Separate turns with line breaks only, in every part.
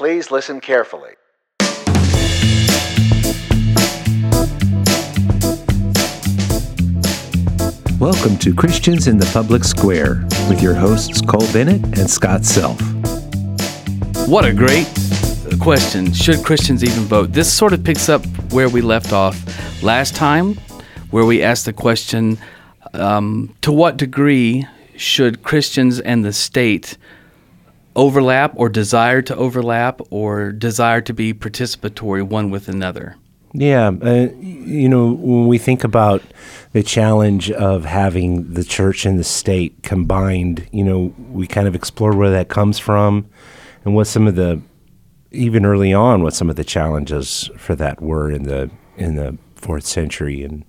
Please listen carefully.
Welcome to Christians in the Public Square with your hosts Cole Bennett and Scott Self.
What a great question. Should Christians even vote? This sort of picks up where we left off last time, where we asked the question um, to what degree should Christians and the state overlap or desire to overlap or desire to be participatory one with another?
Yeah, uh, you know, when we think about the challenge of having the church and the state combined, you know, we kind of explore where that comes from and what some of the even early on what some of the challenges for that were in the in the 4th century and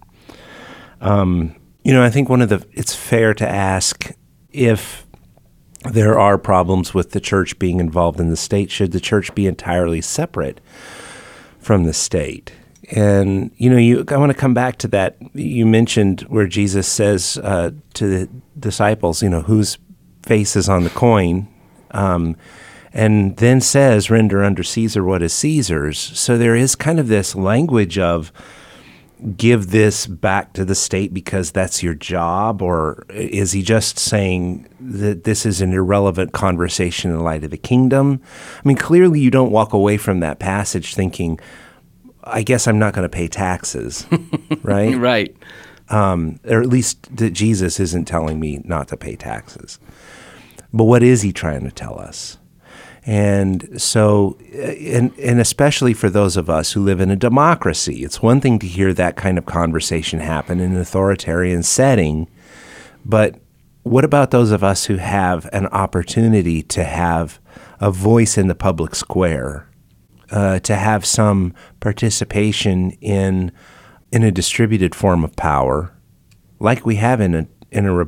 um, you know, I think one of the it's fair to ask if there are problems with the church being involved in the state should the church be entirely separate from the state and you know, you I want to come back to that. You mentioned where Jesus says uh, to the disciples, you know, whose face is on the coin, um, and then says, "Render unto Caesar what is Caesar's." So there is kind of this language of give this back to the state because that's your job, or is he just saying that this is an irrelevant conversation in light of the kingdom? I mean, clearly you don't walk away from that passage thinking I guess I'm not going to pay taxes, right?
right.
Um, or at least that Jesus isn't telling me not to pay taxes. But what is he trying to tell us? And so, and, and especially for those of us who live in a democracy, it's one thing to hear that kind of conversation happen in an authoritarian setting. But what about those of us who have an opportunity to have a voice in the public square? uh, to have some participation in in a distributed form of power, like we have in a in a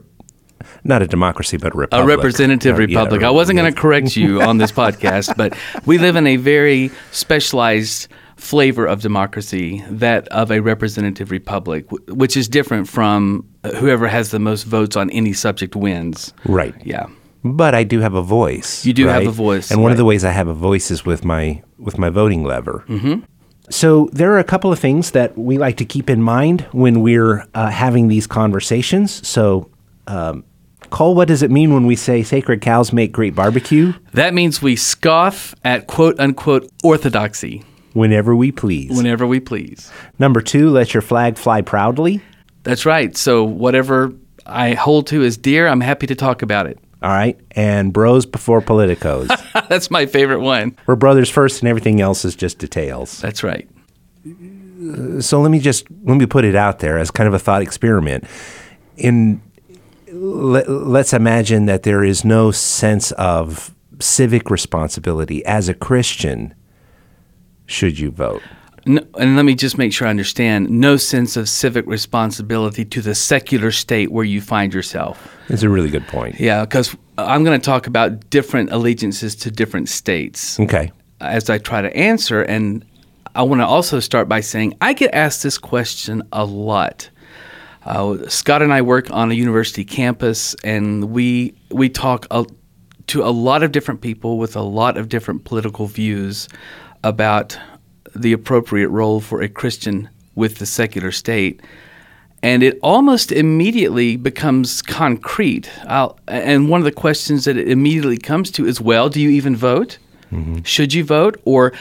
not a democracy, but a republic.
A representative uh, republic. Yeah, I wasn't going to correct you on this podcast, but we live in a very specialized flavor of democracy, that of a representative republic, which is different from whoever has the most votes on any subject wins.
Right.
Yeah
but I do have a voice.
You do
right?
have a voice,
and one right. of the ways I have a voice is with my with my voting lever.
Mm-hmm.
So there are a couple of things that we like to keep in mind when we're uh, having these conversations. So. Um, Cole, what does it mean when we say sacred cows make great barbecue?
That means we scoff at quote unquote orthodoxy.
Whenever we please.
Whenever we please.
Number two, let your flag fly proudly.
That's right. So whatever I hold to is dear, I'm happy to talk about it.
All right. And bros before politicos.
That's my favorite one.
We're brothers first, and everything else is just details.
That's right.
So let me just let me put it out there as kind of a thought experiment. In let, let's imagine that there is no sense of civic responsibility as a Christian. Should you vote?
No, and let me just make sure I understand no sense of civic responsibility to the secular state where you find yourself.
It's a really good point.
Yeah, because I'm going to talk about different allegiances to different states.
Okay.
As I try to answer, and I want to also start by saying I get asked this question a lot. Uh, Scott and I work on a university campus, and we we talk a, to a lot of different people with a lot of different political views about the appropriate role for a Christian with the secular state. And it almost immediately becomes concrete. I'll, and one of the questions that it immediately comes to is well, do you even vote? Mm-hmm. Should you vote? Or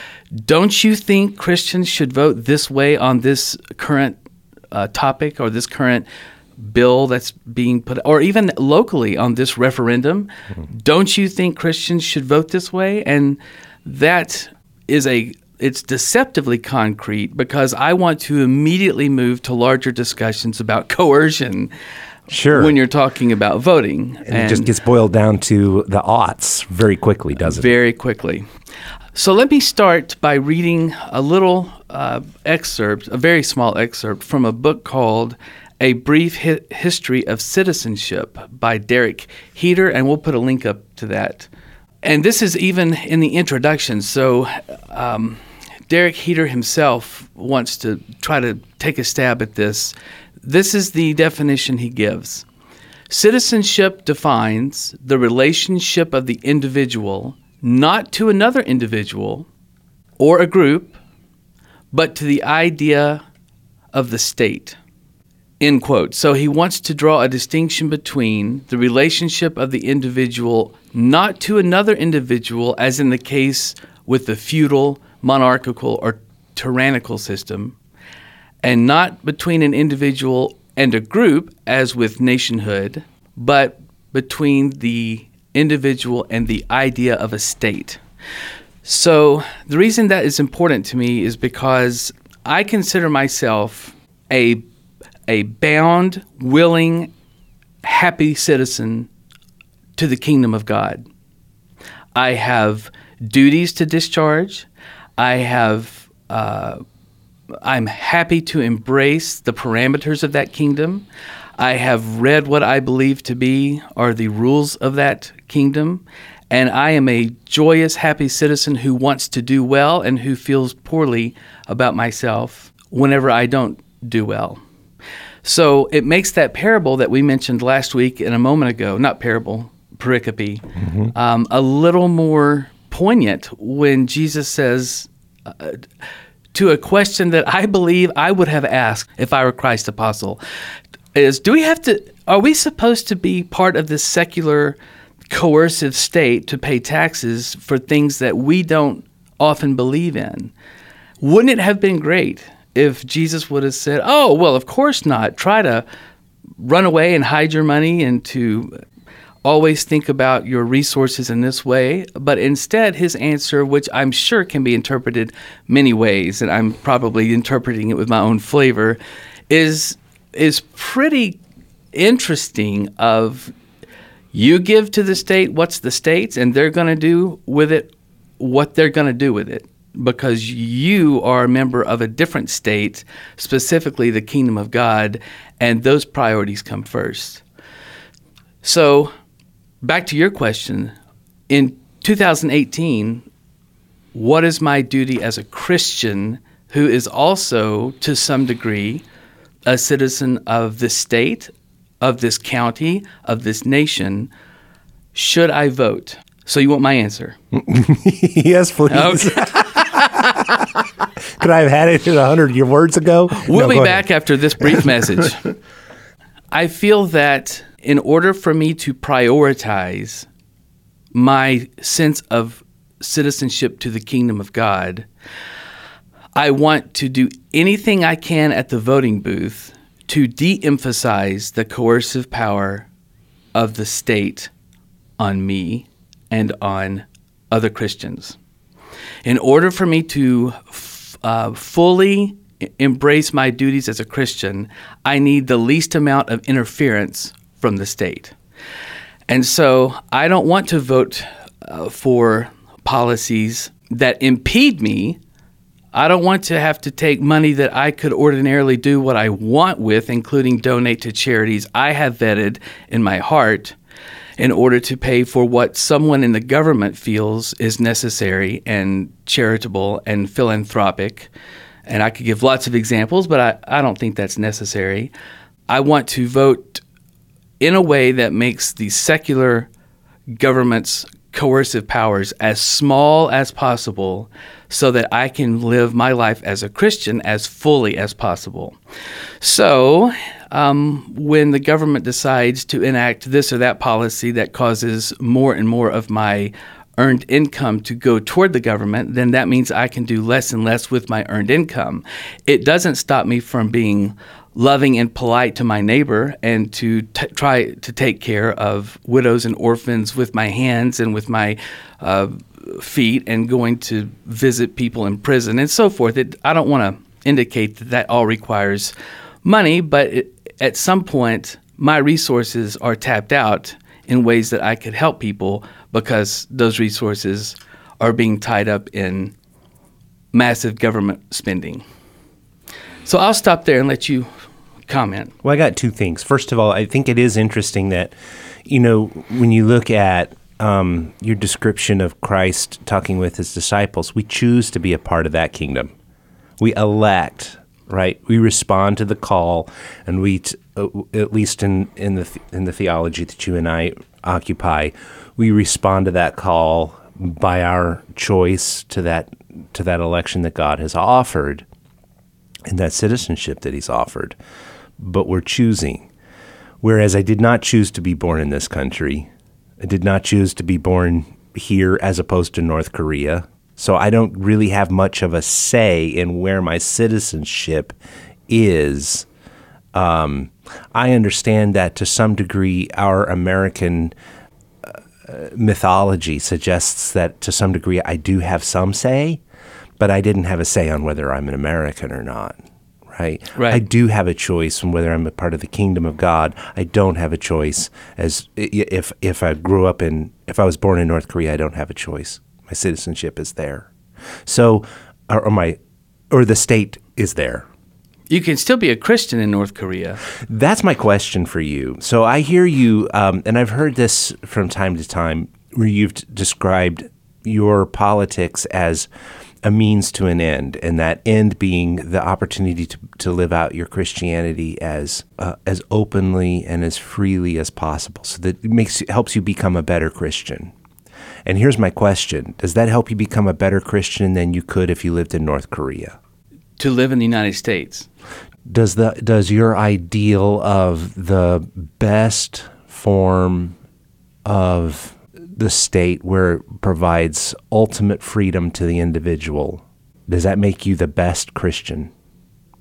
don't you think Christians should vote this way on this current uh, topic or this current bill that's being put, or even locally on this referendum? Mm-hmm. Don't you think Christians should vote this way? And that is a it's deceptively concrete because I want to immediately move to larger discussions about coercion.
Sure.
When you're talking about voting.
And, and it just gets boiled down to the aughts very quickly, doesn't
very it? Very quickly. So let me start by reading a little uh, excerpt, a very small excerpt from a book called A Brief Hi- History of Citizenship by Derek Heater, and we'll put a link up to that. And this is even in the introduction. So um, Derek Heater himself wants to try to take a stab at this. This is the definition he gives Citizenship defines the relationship of the individual not to another individual or a group, but to the idea of the state. End quote. So he wants to draw a distinction between the relationship of the individual not to another individual, as in the case with the feudal, monarchical, or tyrannical system, and not between an individual and a group, as with nationhood, but between the individual and the idea of a state. So, the reason that is important to me is because I consider myself a, a bound, willing, happy citizen to the kingdom of God. I have duties to discharge. I have uh, I'm happy to embrace the parameters of that kingdom. I have read what I believe to be are the rules of that kingdom, and I am a joyous, happy citizen who wants to do well and who feels poorly about myself whenever I don't do well. So it makes that parable that we mentioned last week and a moment ago, not parable, pericope, mm-hmm. um, a little more poignant when Jesus says, uh, to a question that I believe I would have asked if I were Christ's apostle. Is do we have to are we supposed to be part of this secular coercive state to pay taxes for things that we don't often believe in? Wouldn't it have been great if Jesus would have said oh well of course not. Try to run away and hide your money and to always think about your resources in this way, but instead his answer, which I'm sure can be interpreted many ways, and I'm probably interpreting it with my own flavor, is is pretty interesting of you give to the state what's the state's and they're going to do with it what they're going to do with it because you are a member of a different state specifically the kingdom of god and those priorities come first. So back to your question, in 2018, what is my duty as a Christian who is also, to some degree, a citizen of this state, of this county, of this nation? Should I vote? So you want my answer?
yes, please. Okay. Could I have had it a hundred words ago?
We'll no, be back ahead. after this brief message. I feel that in order for me to prioritize my sense of citizenship to the kingdom of God, I want to do anything I can at the voting booth to de emphasize the coercive power of the state on me and on other Christians. In order for me to uh, fully embrace my duties as a Christian, I need the least amount of interference from the state. And so I don't want to vote uh, for policies that impede me. I don't want to have to take money that I could ordinarily do what I want with, including donate to charities I have vetted in my heart, in order to pay for what someone in the government feels is necessary and charitable and philanthropic. And I could give lots of examples, but I, I don't think that's necessary. I want to vote in a way that makes the secular government's coercive powers as small as possible so that I can live my life as a Christian as fully as possible. So, um, when the government decides to enact this or that policy that causes more and more of my earned income to go toward the government, then that means I can do less and less with my earned income. It doesn't stop me from being loving and polite to my neighbor and to t- try to take care of widows and orphans with my hands and with my uh, feet and going to visit people in prison and so forth. It, I don't want to indicate that that all requires money, but it, at some point, my resources are tapped out in ways that I could help people because those resources are being tied up in massive government spending. So I'll stop there and let you comment.
Well, I got two things. First of all, I think it is interesting that, you know, when you look at um, your description of Christ talking with his disciples, we choose to be a part of that kingdom. We elect, right? We respond to the call, and we, t- uh, at least in in the th- in the theology that you and I occupy, we respond to that call by our choice to that to that election that God has offered and that citizenship that He's offered, but we're choosing. Whereas I did not choose to be born in this country, I did not choose to be born here as opposed to North Korea. So I don't really have much of a say in where my citizenship is. Um, I understand that to some degree, our American uh, mythology suggests that to some degree I do have some say, but I didn't have a say on whether I'm an American or not. Right?
Right.
I do have a choice on whether I'm a part of the kingdom of God. I don't have a choice as if if I grew up in if I was born in North Korea. I don't have a choice. My citizenship is there. So, or, or my or the state is there.
You can still be a Christian in North Korea.
That's my question for you. So I hear you, um, and I've heard this from time to time, where you've described your politics as a means to an end, and that end being the opportunity to, to live out your Christianity as uh, as openly and as freely as possible, so that it makes helps you become a better Christian. And here's my question: Does that help you become a better Christian than you could if you lived in North Korea?
To live in the United States.
does the does your ideal of the best form of the state where it provides ultimate freedom to the individual does that make you the best christian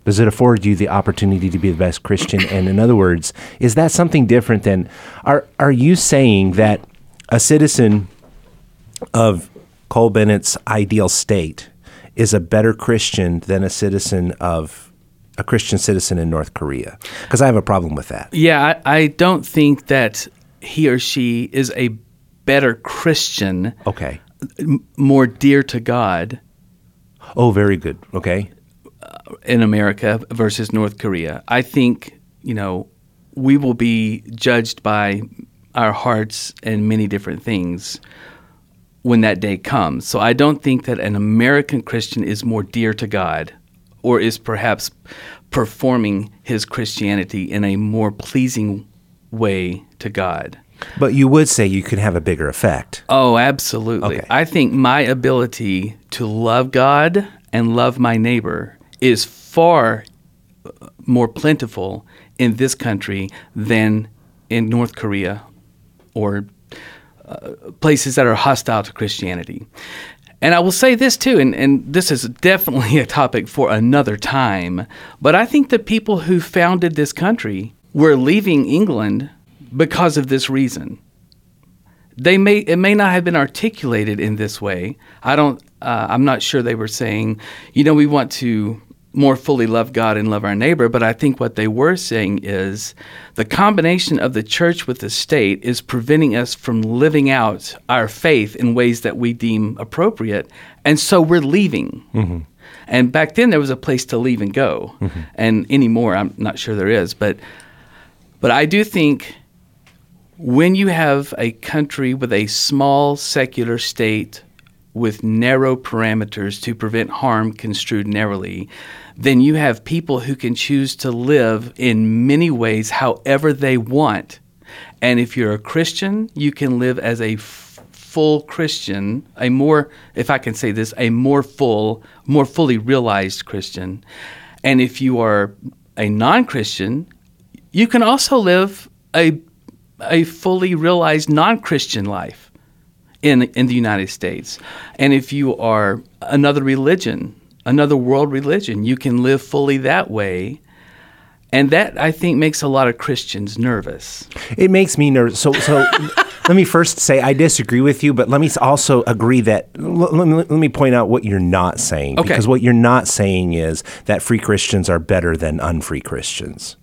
does it afford you the opportunity to be the best christian and in other words is that something different than are are you saying that a citizen of Cole Bennett's ideal state is a better Christian than a citizen of a Christian citizen in North Korea? Because I have a problem with that.
Yeah, I, I don't think that he or she is a better Christian,
Okay.
m- more dear to God
Oh, very good. Okay.
in America versus North Korea. I think, you know, we will be judged by our hearts and many different things when that day comes. So I don't think that an American Christian is more dear to God or is perhaps performing his Christianity in a more pleasing way to God.
But you would say you could have a bigger effect.
Oh, absolutely.
Okay.
I think my ability to love God and love my neighbor is far uh, more plentiful in this country than in North Korea or uh, places that are hostile to Christianity. And I will say this too, and, and this is definitely a topic for another time, but I think the people who founded this country were leaving England because of this reason they may it may not have been articulated in this way. I don't. Uh, I'm not sure they were saying, you know, we want to more fully love God and love our neighbor. But I think what they were saying is the combination of the church with the state is preventing us from living out our faith in ways that we deem appropriate, and so we're leaving. And back then there was a place to leave and go, and anymore I'm not sure there is, but but I do think when you have a country with a small secular state with narrow parameters to prevent harm construed narrowly, then you have people who can choose to live in many ways however they want. And if you're a Christian, you can live as a full Christian, a more, if I can say this, a more full, more fully realized Christian. And if you are a non Christian, you can also live a a fully realized non-Christian life in in the United States. And if you are another religion, another world religion, you can live fully that way. And that I think makes a lot of Christians nervous.
It makes me nervous. So, so let me first say I disagree with you, but let me also agree that let me, let me point out what you're not saying.
Okay.
Because what you're not saying is that free Christians are better than unfree Christians.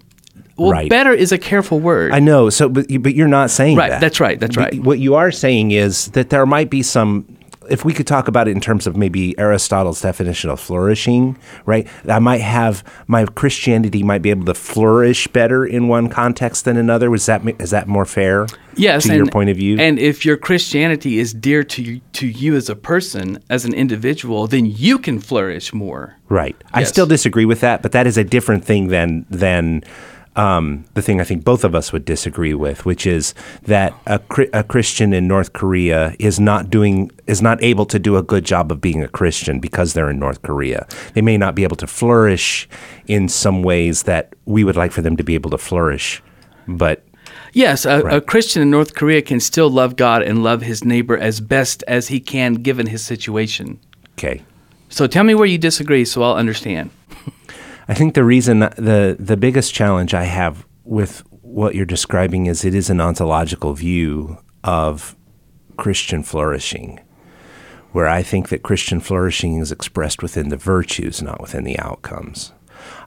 Well,
Right.
better is a careful word.
I know. So, but, but you're not saying
Right,
that.
that's right, that's right.
What you are saying is that there might be some. If we could talk about it in terms of maybe Aristotle's definition of flourishing, right? I might have my Christianity might be able to flourish better in one context than another. Was that is that more fair?
yes,
to
and,
your point of view.
And if your Christianity is dear to you, to you as a person, as an individual, then you can flourish more.
Right. I still disagree with that, but that is a different thing than than um, the thing I think both of us would disagree with, which is that a, a Christian in North Korea is not doing is not able to do a good job of being a Christian because they're in North Korea. They may not be able to flourish in some ways that we would like for them to be able to flourish, but
Yes, a, right. a, Christian in North Korea can still love God and love his neighbor as best as he can given his situation.
Okay.
So tell me where you disagree so I'll understand.
I think the reason the the biggest challenge I have with what you're describing is it is an ontological view of Christian flourishing, where I think that Christian flourishing is expressed within the virtues, not within the outcomes.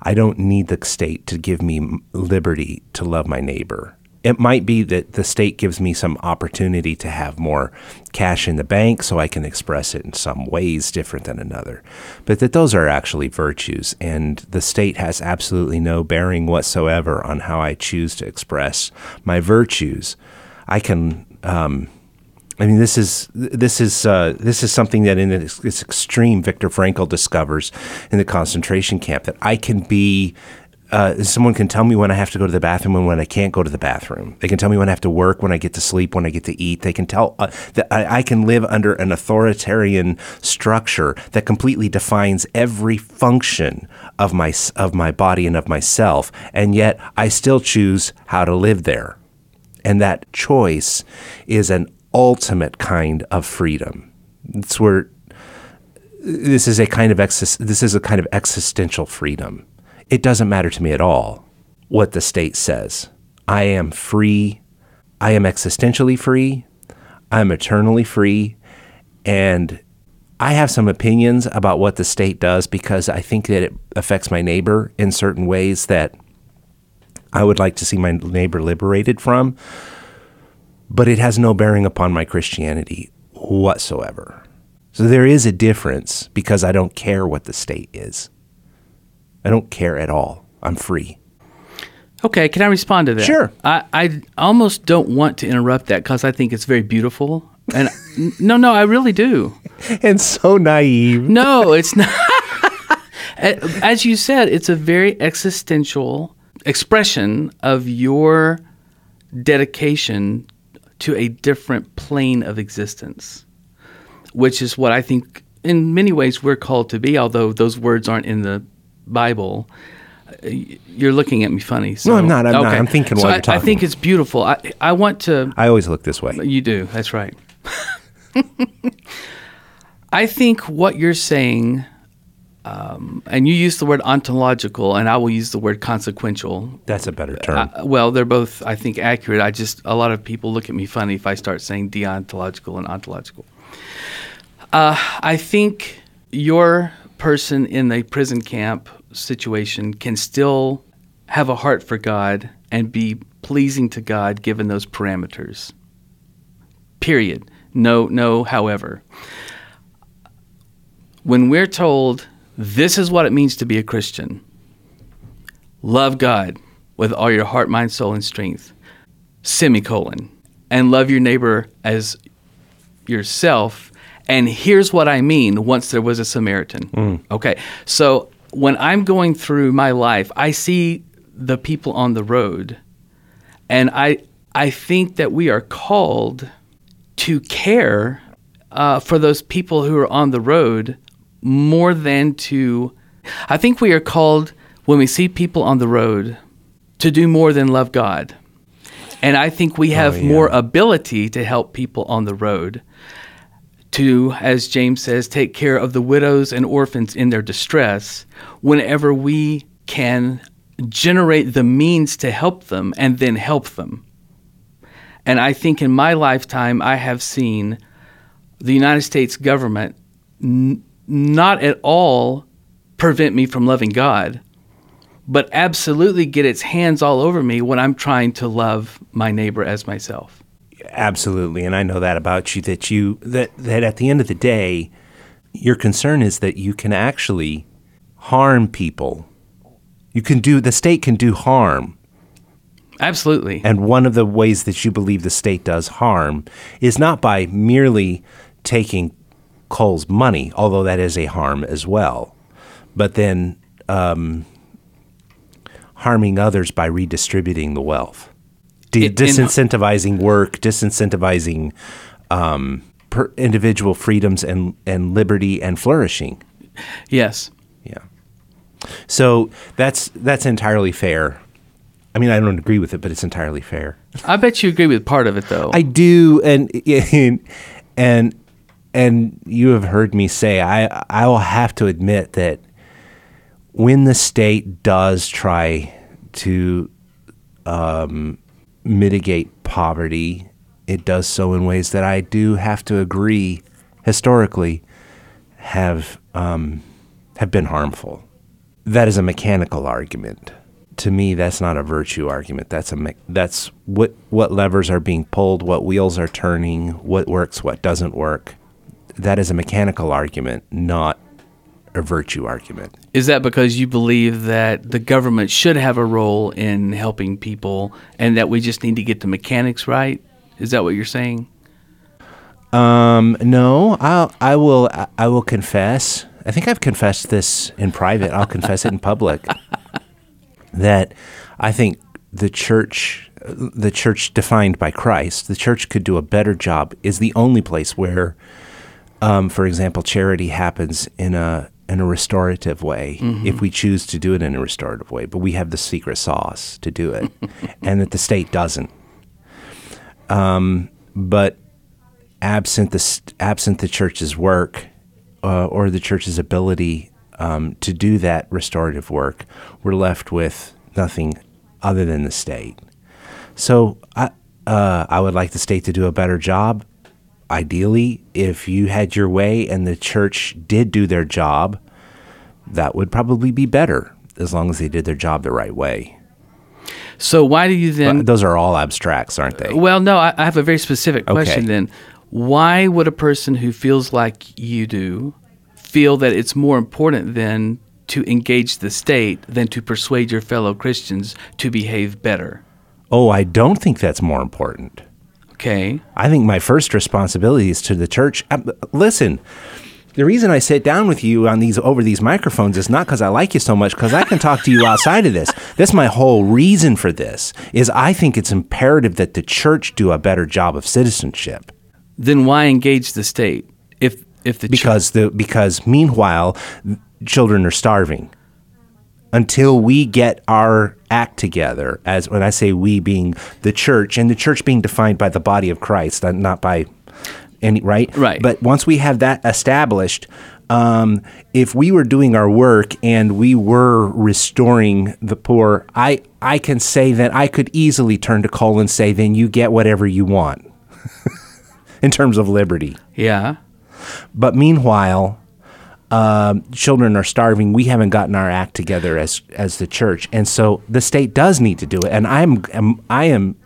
I don't need the state to give me liberty to love my neighbor it might be that the state gives me some opportunity to have more cash in the bank so I can express it in some ways different than another. But that those are actually virtues, and the state has absolutely no bearing whatsoever on how I choose to express my virtues. I can. Um, I mean, this is this is uh, this is something that in its, extreme, Viktor Frankl discovers in the concentration camp that I can be uh, someone can tell me when I have to go to the bathroom and when I can't go to the bathroom. They can tell me when I have to work, when I get to sleep, when I get to eat. They can tell uh, that I, I, can live under an authoritarian structure that completely defines every function of my of my body and of myself, and yet I still choose how to live there. And that choice is an ultimate kind of freedom. It's where this is a kind of ex- this is a kind of existential freedom it doesn't matter to me at all what the state says. I am free. I am existentially free. I'm eternally free. And I have some opinions about what the state does because I think that it affects my neighbor in certain ways that I would like to see my neighbor liberated from. But it has no bearing upon my Christianity whatsoever. So there is a difference because I don't care what the state is. I don't care at all. I'm free.
Okay, can I respond to that?
Sure.
I, I almost don't want to interrupt that because I think it's very beautiful. And no, no, I really do.
And so naive.
No, it's not. As you said, it's a very existential expression of your dedication to a different plane of existence, which is what I think in many ways we're called to be, although those words aren't in the Bible, you're looking at me funny. So.
No, I'm not. I'm okay. not. I'm thinking so while I, you're talking.
I think it's beautiful. I, I want to.
I always look this way.
You do. That's right. I think what you're saying, um, and you use the word ontological, and I will use the word consequential.
That's a better term.
Uh, well, they're both, I think, accurate. I just a lot of people look at me funny if I start saying deontological and ontological. Uh, I think your person in a prison camp situation can still have a heart for God and be pleasing to God given those parameters. Period. No, no, however. When we're told this is what it means to be a Christian, love God with all your heart, mind, soul, and strength, semicolon, and love your neighbor as yourself and here's what I mean once there was a Samaritan. Mm. Okay. So when I'm going through my life, I see the people on the road, and I, I think that we are called to care uh, for those people who are on the road more than to. I think we are called when we see people on the road to do more than love God. And I think we oh, have oh, yeah. more ability to help people on the road to, as James says, take care of the widows and orphans in their distress whenever we can generate the means to help them and then help them. And I think in my lifetime, I have seen the United States government n- not at all prevent me from loving God, but absolutely get its hands all over me when I'm trying to love my neighbor as myself.
Absolutely, and I know that about you. That you that that at the end of the day, your concern is that you can actually harm people. You can do the state can do harm.
Absolutely.
And one of the ways that you believe the state does harm is not by merely taking Cole's money, although that is a harm as well, but then um, harming others by redistributing the wealth, De-
In- in-
disincentivizing work, disincentivizing um, per individual freedoms and, and liberty and flourishing.
Yes.
Yeah. So that's that's entirely fair. I mean, I don't agree with it, but it's entirely fair.
I bet you agree with part of it, though.
I do, and and and you have heard me say I I will have to admit that when the state does try to um, mitigate poverty, it does so in ways that I do have to agree historically have um, have been harmful. That is a mechanical argument. To me, that's not a virtue argument. That's a me- that's what what levers are being pulled, what wheels are turning, what works, what doesn't work. That is a mechanical argument, not a virtue argument.
Is that because you believe that the government should have a role in helping people and that we just need to get the mechanics right? Is that what you're saying?
Um, no, I'll, I will, I will confess. I think I've confessed this in private. I'll confess it in public. That I think the church, the church defined by Christ, the church could do a better job. Is the only place where, um, for example, charity happens in a in a restorative way. If we choose to do it in a restorative way, but we have the secret sauce to do it, and that the state doesn't. Um, but absent the st- absent the church's work uh, or the church's ability um, to do that restorative work, we're left with nothing other than the state. So I uh, I would like the state to do a better job. Ideally, if you had your way and the church did do their job, that would probably be better as long as they did their job the right way.
So why do you then?
But those are all abstracts, aren't they?
well, no, I, I have a very specific question
Okay.
then. Why would a person who feels like you do feel that it's more important then to engage the state than to persuade your fellow Christians to behave better?
Oh, I don't think that's more important.
Okay.
I think my first responsibility is to the church. Um, listen, the reason I sit down with you on these over these microphones is not because I like you so much, because I can talk to you outside of this. That's my whole reason for this. Is I think it's imperative that the church do a better job of citizenship
Then why engage the state if if the
because the because meanwhile children are starving until we get our act together as when i say we being the church and the church being defined by the body of christ not by any right
Right.
but once we have that established um, if we were doing our work and we were restoring the poor i i can say that i could easily turn to cole and say then you get whatever you want in terms of liberty
yeah.
but meanwhile, um, children are starving. We haven't gotten our act together as as the church, and so the state does need to do it. And I'm, am I am.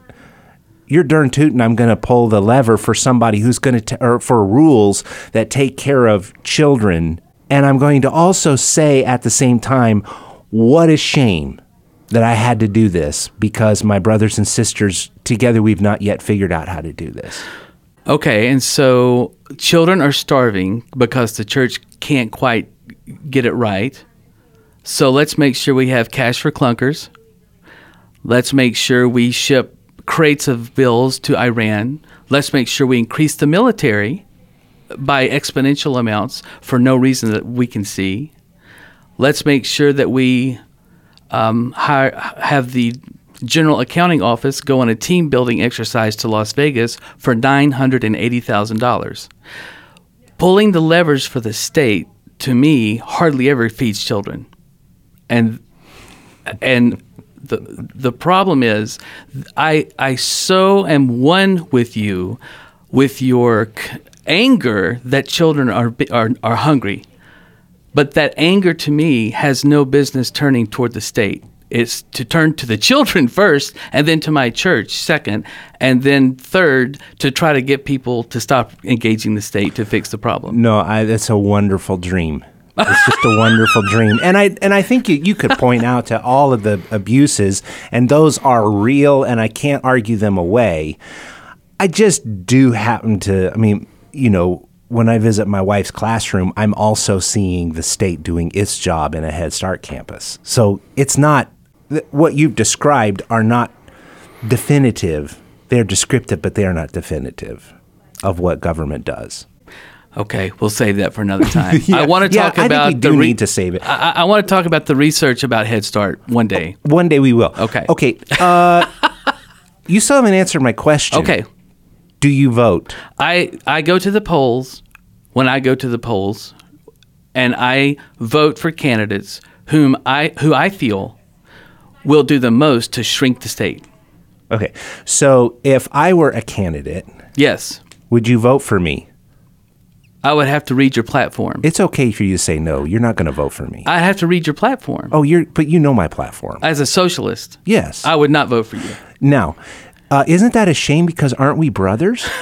You're darn tootin'. I'm going to pull the lever for somebody who's going to, or for rules that take care of children. And I'm going to also say at the same time, what a shame that I had to do this because my brothers and sisters together we've not yet figured out how to do this.
Okay, and so children are starving because the church can't quite get it right. So let's make sure we have cash for clunkers. Let's make sure we ship crates of bills to Iran. Let's make sure we increase the military by exponential amounts for no reason that we can see. Let's make sure that we um, hire, have the General Accounting Office go on a team building exercise to Las Vegas for $980,000. Pulling the levers for the state, to me, hardly ever feeds children. And and the the problem is I I so am one with you with your c- anger that children are are are hungry. But that anger to me has no business turning toward the state. It's to turn to the children first, and then to my church second, and then third to try to get people to stop engaging the state to fix the problem.
No, I, that's a wonderful dream. It's just a wonderful dream, and I and I think you, you could point out to all of the abuses, and those are real, and I can't argue them away. I just do happen to. I mean, you know, when I visit my wife's classroom, I'm also seeing the state doing its job in a Head Start campus. So it's not what you've described are not definitive. They're descriptive, but they are not definitive of what government does.
Okay, we'll save that for another time.
Yeah.
I want to
Yeah,
talk
I think
about the
need to save it.
I, I- want to talk about the research about Head Start one day.
One day we will.
Okay.
Okay. Uh, you still haven't answered my question.
Okay,
Do you vote?
I I go to the polls when I go to the polls, and I vote for candidates whom I who I feel will do the most to shrink the state.
Okay. So if I were a candidate,
Yes,
would you vote for me?
I would have to read your platform.
It's okay for you to say no. You're not going to vote for me.
I have to read your platform.
oh, you're but you know my platform.
As a socialist,
yes.
I would not vote for you.
now, uh, isn't that a shame because aren't we brothers?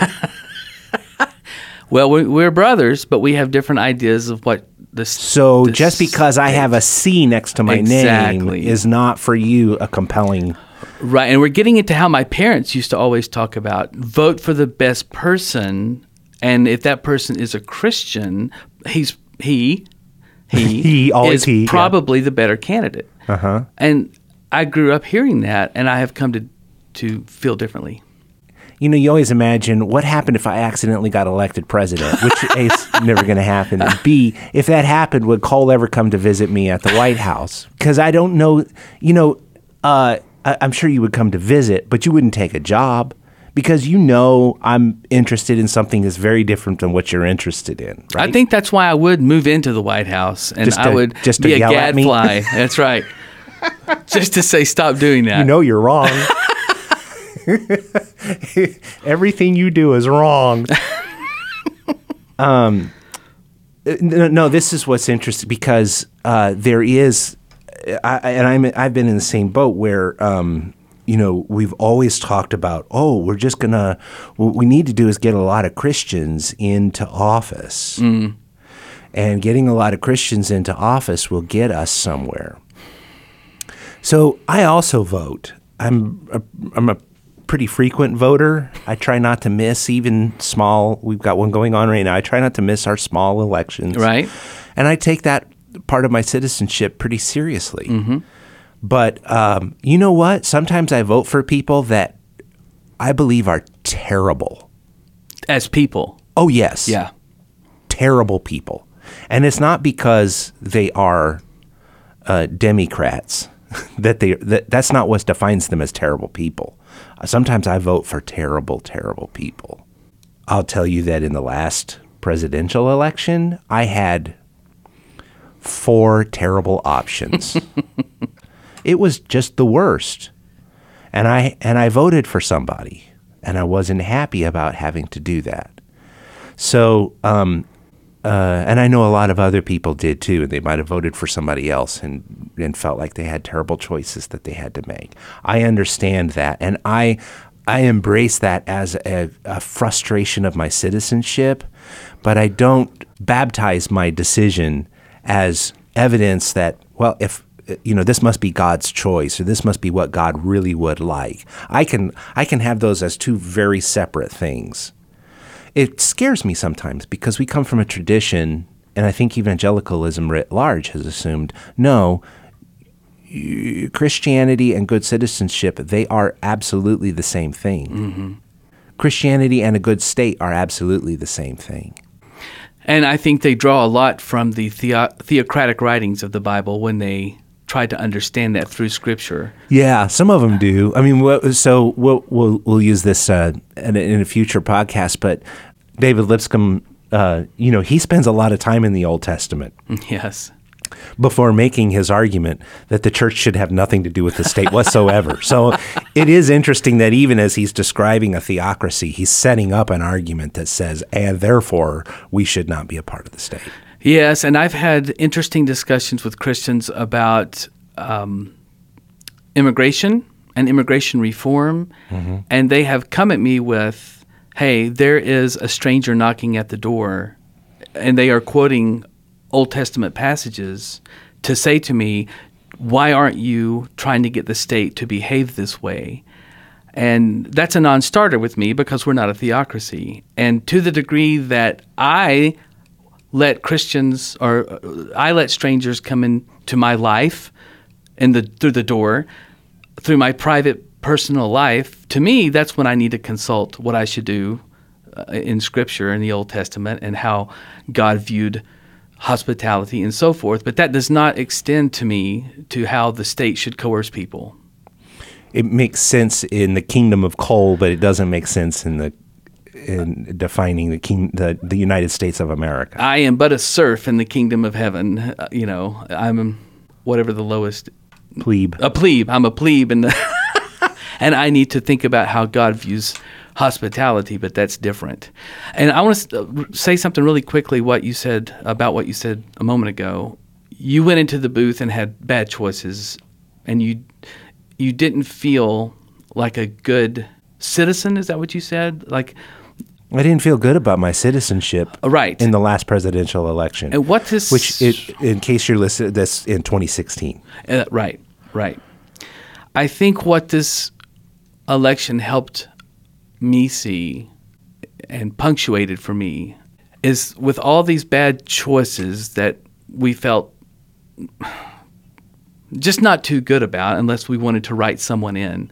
Well, we, we're brothers, but we have different ideas of what the
So just because I have a C next to my
Exactly.
name is not for you a compelling
Right, and we're getting into how my parents used to always talk about vote for the best person, and if that person is a Christian, he's he he
He, always
is
he, yeah.
probably the better candidate. Uh-huh. And I grew up hearing that, and I have come to to feel differently.
you know, you always imagine what happened if I accidentally got elected president, which A, is never going to happen. And B, if that happened, would Cole ever come to visit me at the White House? Because I don't know, you know, uh, I, I'm sure you would come to visit, but you wouldn't take a job because you know I'm interested in something that's very different than what you're interested in. Right?
I think that's why I would move into the White House, and
Just
I would
just to
be a gadfly. that's right. just to say, stop doing that.
you know you're wrong. Everything you do is wrong. um, no, no, this is what's interesting because uh, there is, I, and I'm I've been in the same boat where. Um, you know, we've always talked about, oh, we're just gonna, what we need to do is get a lot of Christians into office. Mm. And getting a lot of Christians into office will get us somewhere. So I also vote. I'm a, I'm a pretty frequent voter. I try not to miss even small. We've got one going on right now. I try not to miss our small elections.
Right.
And I take that part of my citizenship pretty seriously. Mm-hmm. But um, you know what? Sometimes I vote for people that I believe are terrible.
As people,
Oh yes
yeah.
terrible people. And it's not because they are uh, Democrats that they that, that's not what defines them as terrible people. Uh, sometimes I vote for terrible, terrible people. I'll tell you that in the last presidential election, I had four terrible options. it was just the worst. And I and I voted for somebody and I wasn't happy about having to do that. So, um, uh, and I know a lot of other people did too, and they might have voted for somebody else and, and felt like they had terrible choices that they had to make. I understand that, and I I embrace that as a, a frustration of my citizenship, but I don't baptize my decision as evidence that well, if you know this must be God's choice or this must be what God really would like. I can I can have those as two very separate things it scares me sometimes because we come from a tradition, and I think evangelicalism writ large has assumed no, Christianity and good citizenship, they are absolutely the same thing. Mm-hmm. Christianity and a good state are absolutely the same thing.
And I think they draw a lot from the theo- theocratic writings of the Bible when they try to understand that through Scripture.
Yeah, some of them do. I mean, so we'll we'll, we'll use this uh, in, a, in a future podcast. But David Lipscomb, uh, you know, he spends a lot of time in the Old Testament
Yes.
before making his argument that the church should have nothing to do with the state whatsoever. so it is interesting that even as he's describing a theocracy, he's setting up an argument that says, and therefore we should not be a part of the state.
Yes, and I've had interesting discussions with Christians about um, immigration and immigration reform, and they have come at me with, "Hey, there is a stranger knocking at the door," and they are quoting Old Testament passages to say to me, "Why aren't you trying to get the state to behave this way?" And that's a non starter with me because we're not a theocracy. And to the degree that I let Christians or uh, I let strangers come into my life in the through the door, through my private personal life, to me, that's when I need to consult what I should do uh, in Scripture in the Old Testament and how God viewed hospitality and so forth. But that does not extend to me to how the state should coerce people.
It makes sense in the kingdom of Cole, but it doesn't make sense in the in defining the king the, the United States of America.
I am but a serf in the kingdom of heaven. Uh, you know, I'm whatever the lowest
plebe.
A plebe. I'm a plebe, and and I need to think about how God views hospitality, but that's different. And I want to uh, say something really quickly. What you said about what you said a moment ago. You went into the booth and had bad choices, and you you didn't feel like a good citizen. Is that what you said? Like.
I didn't feel good about my citizenship,
right,
in the last presidential election.
And what this,
which, it, in case you're listening, this in 2016.
Uh, right, right. I think what this election helped me see and punctuated for me is with all these bad choices that we felt just not too good about unless we wanted to write someone in.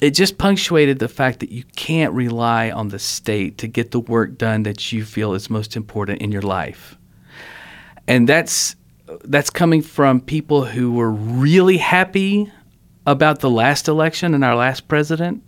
It just punctuated the fact that you can't rely on the state to get the work done that you feel is most important in your life. And that's that's coming from people who were really happy about the last election and our last president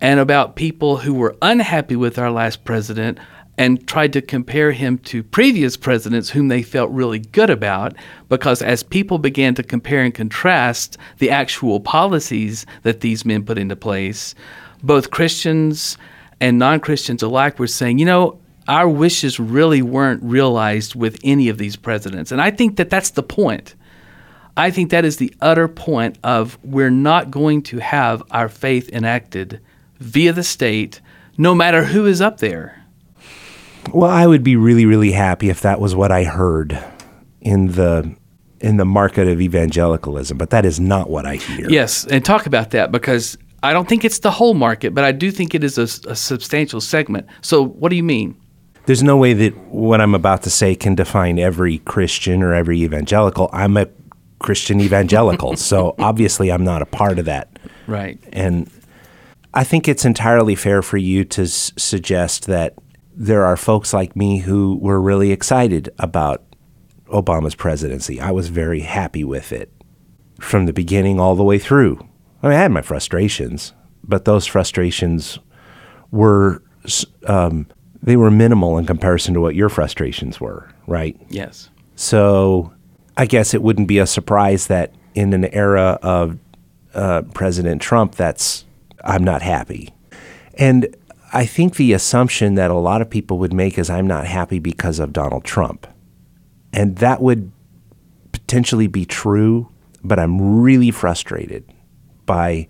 and about people who were unhappy with our last president and tried to compare him to previous presidents whom they felt really good about because as people began to compare and contrast the actual policies that these men put into place both Christians and non-Christians alike were saying you know our wishes really weren't realized with any of these presidents. And I think that that's the point. I think that is the utter point of we're not going to have our faith enacted via the state no matter who is up there
well, I would be really, really happy if that was what I heard in the in the market of evangelicalism, but that is not what I hear.
Yes, and talk about that because I don't think it's the whole market, but I do think it is a, a substantial segment. So, what do you mean?
There's no way that what I'm about to say can define every Christian or every evangelical. I'm a Christian evangelical, so obviously I'm not a part of that.
Right.
And I think it's entirely fair for you to s- suggest that there are folks like me who were really excited about Obama's presidency. I was very happy with it from the beginning all the way through. I mean, I had my frustrations, but those frustrations were um, they were minimal in comparison to what your frustrations were, right?
Yes.
So I guess it wouldn't be a surprise that in an era of uh, President Trump, that's I'm not happy. And I think the assumption that a lot of people would make is I'm not happy because of Donald Trump. And that would potentially be true, but I'm really frustrated by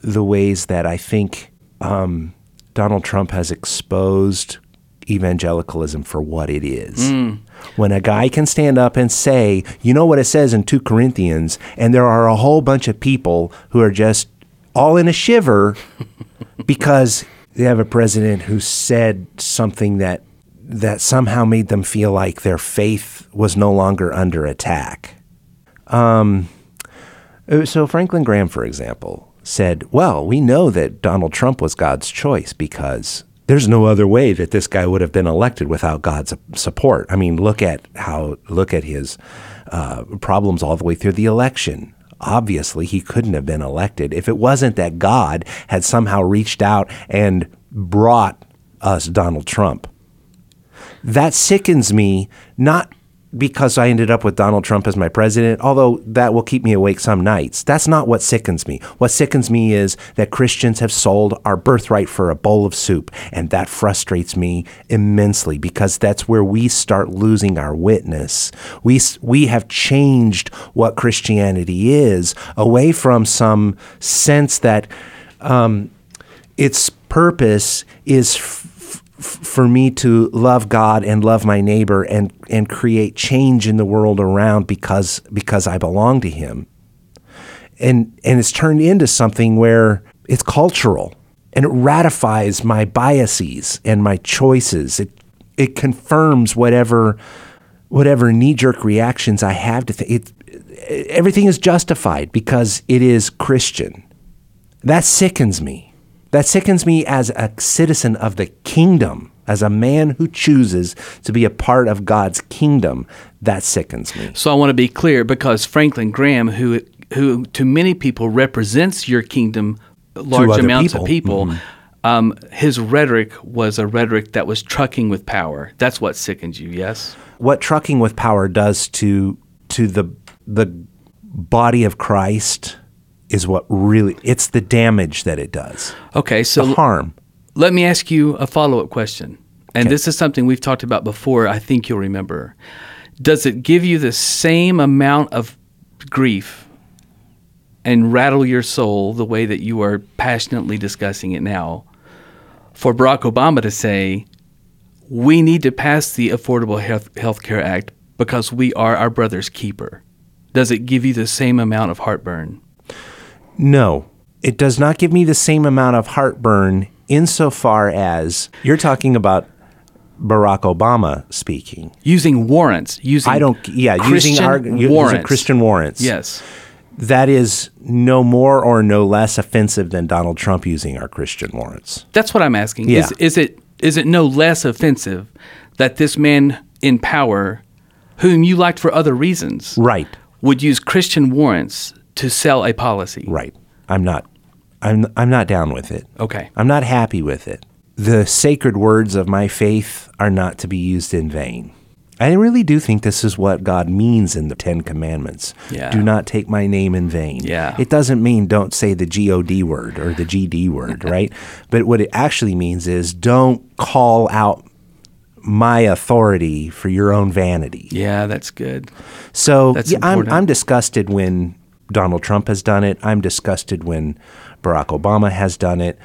the ways that I think um, Donald Trump has exposed evangelicalism for what it is. Mm. When a guy can stand up and say, you know what it says in 2 Corinthians, and there are a whole bunch of people who are just all in a shiver because they have a president who said something that that somehow made them feel like their faith was no longer under attack. Um, uh, so Franklin Graham, for example, said, "Well, we know that Donald Trump was God's choice because." There's no other way that this guy would have been elected without God's support. I mean, look at how look at his uh, problems all the way through the election obviously he couldn't have been elected if it wasn't that God had somehow reached out and brought us Donald Trump. That sickens me, not because I ended up with Donald Trump as my president, although that will keep me awake some nights. That's not what sickens me. What sickens me is that Christians have sold our birthright for a bowl of soup, and that frustrates me immensely because that's where we start losing our witness. We we have changed what Christianity is away from some sense that um, its purpose is for me to love God and love my neighbor and and create change in the world around because because I belong to him. And and it's turned into something where it's cultural and it ratifies my biases and my choices. It it confirms whatever whatever knee jerk reactions I have to. It, everything is justified because it is Christian. That sickens me. That sickens me as a citizen of the kingdom, as a man who chooses to be a part of God's kingdom. That sickens me.
So I want to be clear because Franklin Graham, who who to many people represents your kingdom, large amounts
people.
of people, um, his rhetoric was a rhetoric that was trucking with power. That's what sickens you. Yes.
What trucking with power does to to the the body of Christ is what really it's the damage that it does.
Okay. So
The harm.
Let me ask you a follow up question. And this is something we've talked about before. I think you'll remember. Does it give you the same amount of grief and rattle your soul the way that you are passionately discussing it now for Barack Obama to say, we need to pass the Affordable Health, Health Care Act because we are our brother's keeper? Does it give you the same amount of heartburn?
No, it does not give me the same amount of heartburn insofar as you're talking about Barack Obama speaking.
Using warrants, using
I don't, yeah,
Christian
using, our, using
warrants.
Christian warrants.
Yes.
That is no more or no less offensive than Donald Trump using our Christian warrants.
That's what I'm asking.
Yeah.
Is, is it is it no less offensive that this man in power, whom you liked for other reasons,
Right,
would use Christian warrants to sell a policy?
right. I'm not, I'm, I'm not down with it.
Okay.
I'm not happy with it. The sacred words of my faith are not to be used in vain. I really do think this is what God means in the Ten Commandments.
Yeah.
Do not take my name in vain.
Yeah.
It doesn't mean don't say the G O D word or the G D word, right? But what it actually means is don't call out my authority for your own vanity.
Yeah, that's good.
So
That's
yeah, I'm. I'm disgusted when Donald Trump has done it. I'm disgusted when Barack Obama has done it.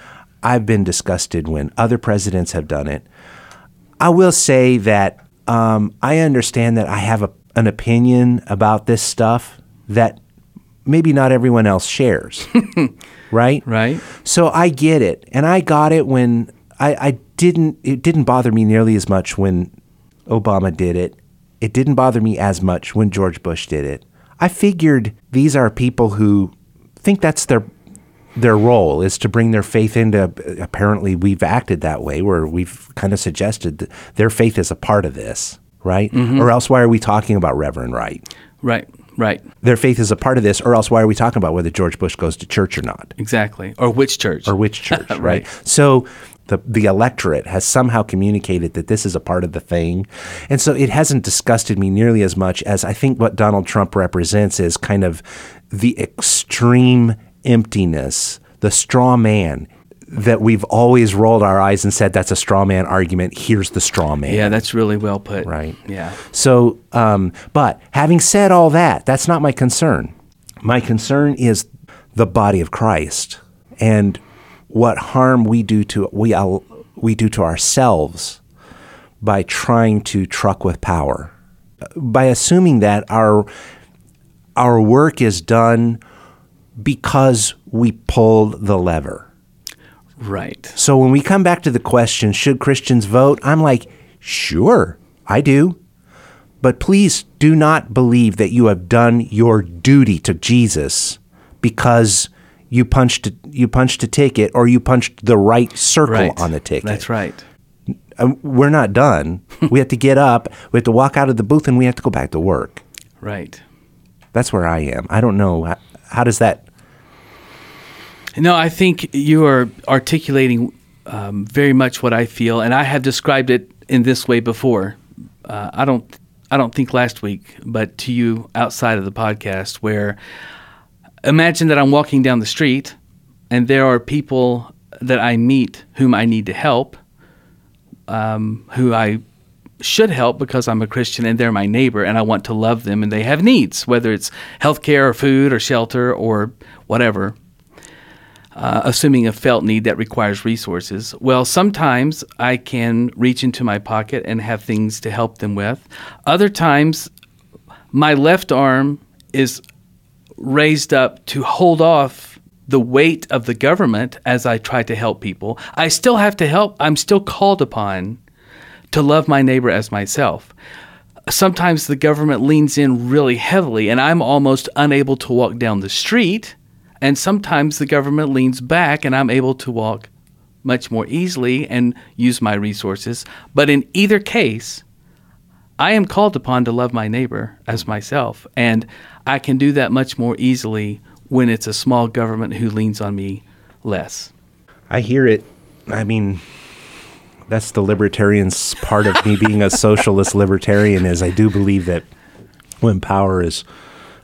I've been disgusted when other presidents have done it. I will say that um, I understand that I have a, an opinion about this stuff that maybe not everyone else shares, right?
Right?
So I get it, and I got it when I, I didn't. It didn't bother me nearly as much when Obama did it. It didn't bother me as much when George Bush did it. I figured these are people who think that's their their role is to bring their faith into. Apparently, we've acted that way, where we've kind of suggested that their faith is a part of this, right? Mm-hmm. Or else, why are we talking about Reverend Wright?
Right. Right.
Their faith is a part of this, or else, why are we talking about whether George Bush goes to church or not?
Exactly. Or which church?
or which church, right?
Right.
So the the electorate has somehow communicated that this is a part of the thing, and so it hasn't disgusted me nearly as much as I think what Donald Trump represents is kind of the extreme emptiness, the straw man that we've always rolled our eyes and said that's a straw man argument. Here's the straw man.
yeah, that's really well put.
Right.
Yeah.
So, um, but having said all that, that's not my concern. My concern is the body of Christ and what harm we do to we we do to ourselves by trying to truck with power, by assuming that our our work is done because we pulled the lever.
Right.
So when we come back to the question, should Christians vote? I'm like, sure, I do. But please do not believe that you have done your duty to Jesus because you punched you punched a ticket or you punched the right circle
Right.
on the ticket.
That's right.
Um, we're not done. we have to get up. We have to walk out of the booth and we have to go back to work.
Right.
That's where I am. I don't know how, how does that.
No, I think you are articulating um, very much what I feel, and I have described it in this way before. Uh, I don't, I don't think last week, but to you outside of the podcast, where imagine that I'm walking down the street, and there are people that I meet whom I need to help, um, who I should help because I'm a Christian and they're my neighbor and I want to love them and they have needs, whether it's healthcare or food or shelter or whatever uh, assuming a felt need that requires resources. Well, sometimes I can reach into my pocket and have things to help them with. Other times, my left arm is raised up to hold off the weight of the government as I try to help people. I still have to help. I'm still called upon to love my neighbor as myself. sometimes the government leans in really heavily, and I'm almost unable to walk down the street. And sometimes the government leans back, and I'm able to walk much more easily and use my resources. But in either case, I am called upon to love my neighbor as myself, and I can do that much more easily when it's a small government who leans on me less.
I hear it. I mean, that's the libertarian's part of me being a socialist libertarian is I do believe that when power is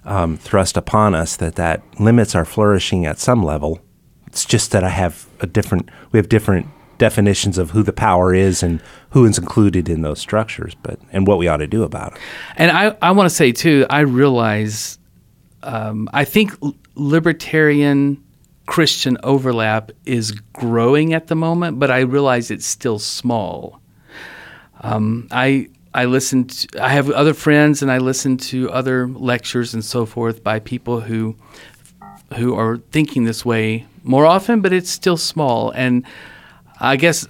um, thrust upon us, that that limits our flourishing at some level. It's just that I have a different. We have different definitions of who the power is and who is included in those structures, but and what we ought to do about it.
And I, I want to say too, I realize, um, I think libertarian Christian overlap is growing at the moment, but I realize it's still small. Um, I I listen to, I have other friends and I listen to other lectures and so forth by people who who are thinking this way more often, but it's still small. And I guess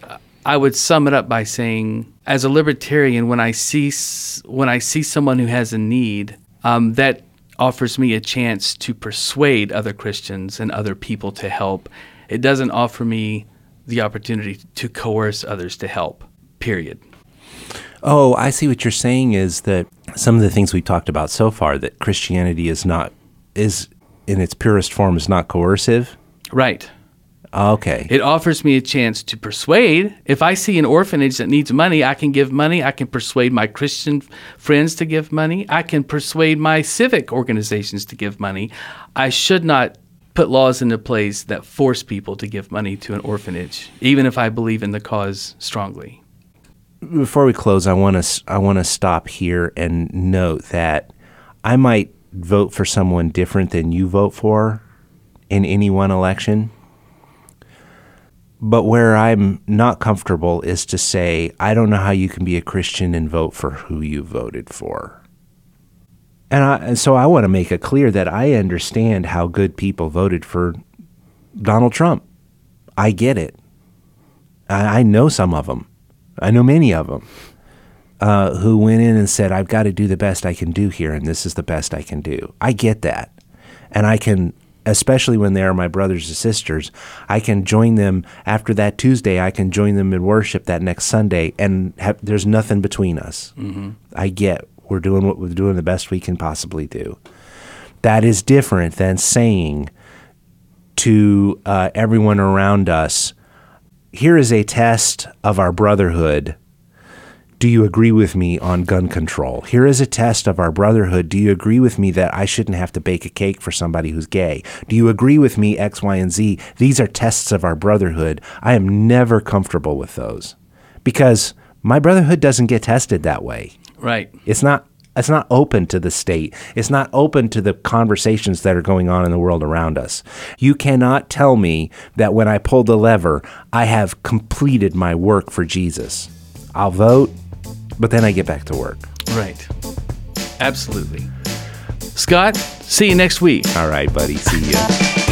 I would sum it up by saying, as a libertarian, when I see when I see someone who has a need, um, that offers me a chance to persuade other Christians and other people to help. It doesn't offer me the opportunity to coerce others to help. Period.
Oh, I see what you're saying is that some of the things we've talked about so far that Christianity is not is in its purest form is not coercive.
Right.
Okay.
It offers me a chance to persuade. If I see an orphanage that needs money, I can give money. I can persuade my Christian friends to give money. I can persuade my civic organizations to give money. I should not put laws into place that force people to give money to an orphanage, even if I believe in the cause strongly.
Before we close, I want to I want to stop here and note that I might vote for someone different than you vote for in any one election but where I'm not comfortable is to say, I don't know how you can be a Christian and vote for who you voted for. And, I, and so I want to make it clear that I understand how good people voted for Donald Trump. I get it. I, I know some of them. I know many of them uh, who went in and said, I've got to do the best I can do here, and this is the best I can do. I get that. And I can especially when they are my brothers and sisters, I can join them after that Tuesday. I can join them in worship that next Sunday, and have, there's nothing between us. Mm-hmm. I get we're doing what we're doing the best we can possibly do. That is different than saying to uh, everyone around us, "Here is a test of our brotherhood." Do you agree with me on gun control? Here is a test of our brotherhood. Do you agree with me that I shouldn't have to bake a cake for somebody who's gay? Do you agree with me X, Y, and Z? These are tests of our brotherhood. I am never comfortable with those because my brotherhood doesn't get tested that way.
Right.
It's not it's not open to the state. It's not open to the conversations that are going on in the world around us. You cannot tell me that when I pull the lever, I have completed my work for Jesus. I'll vote, but then I get back to work.
Right. Absolutely. Scott, see you next week.
All right, buddy. See you.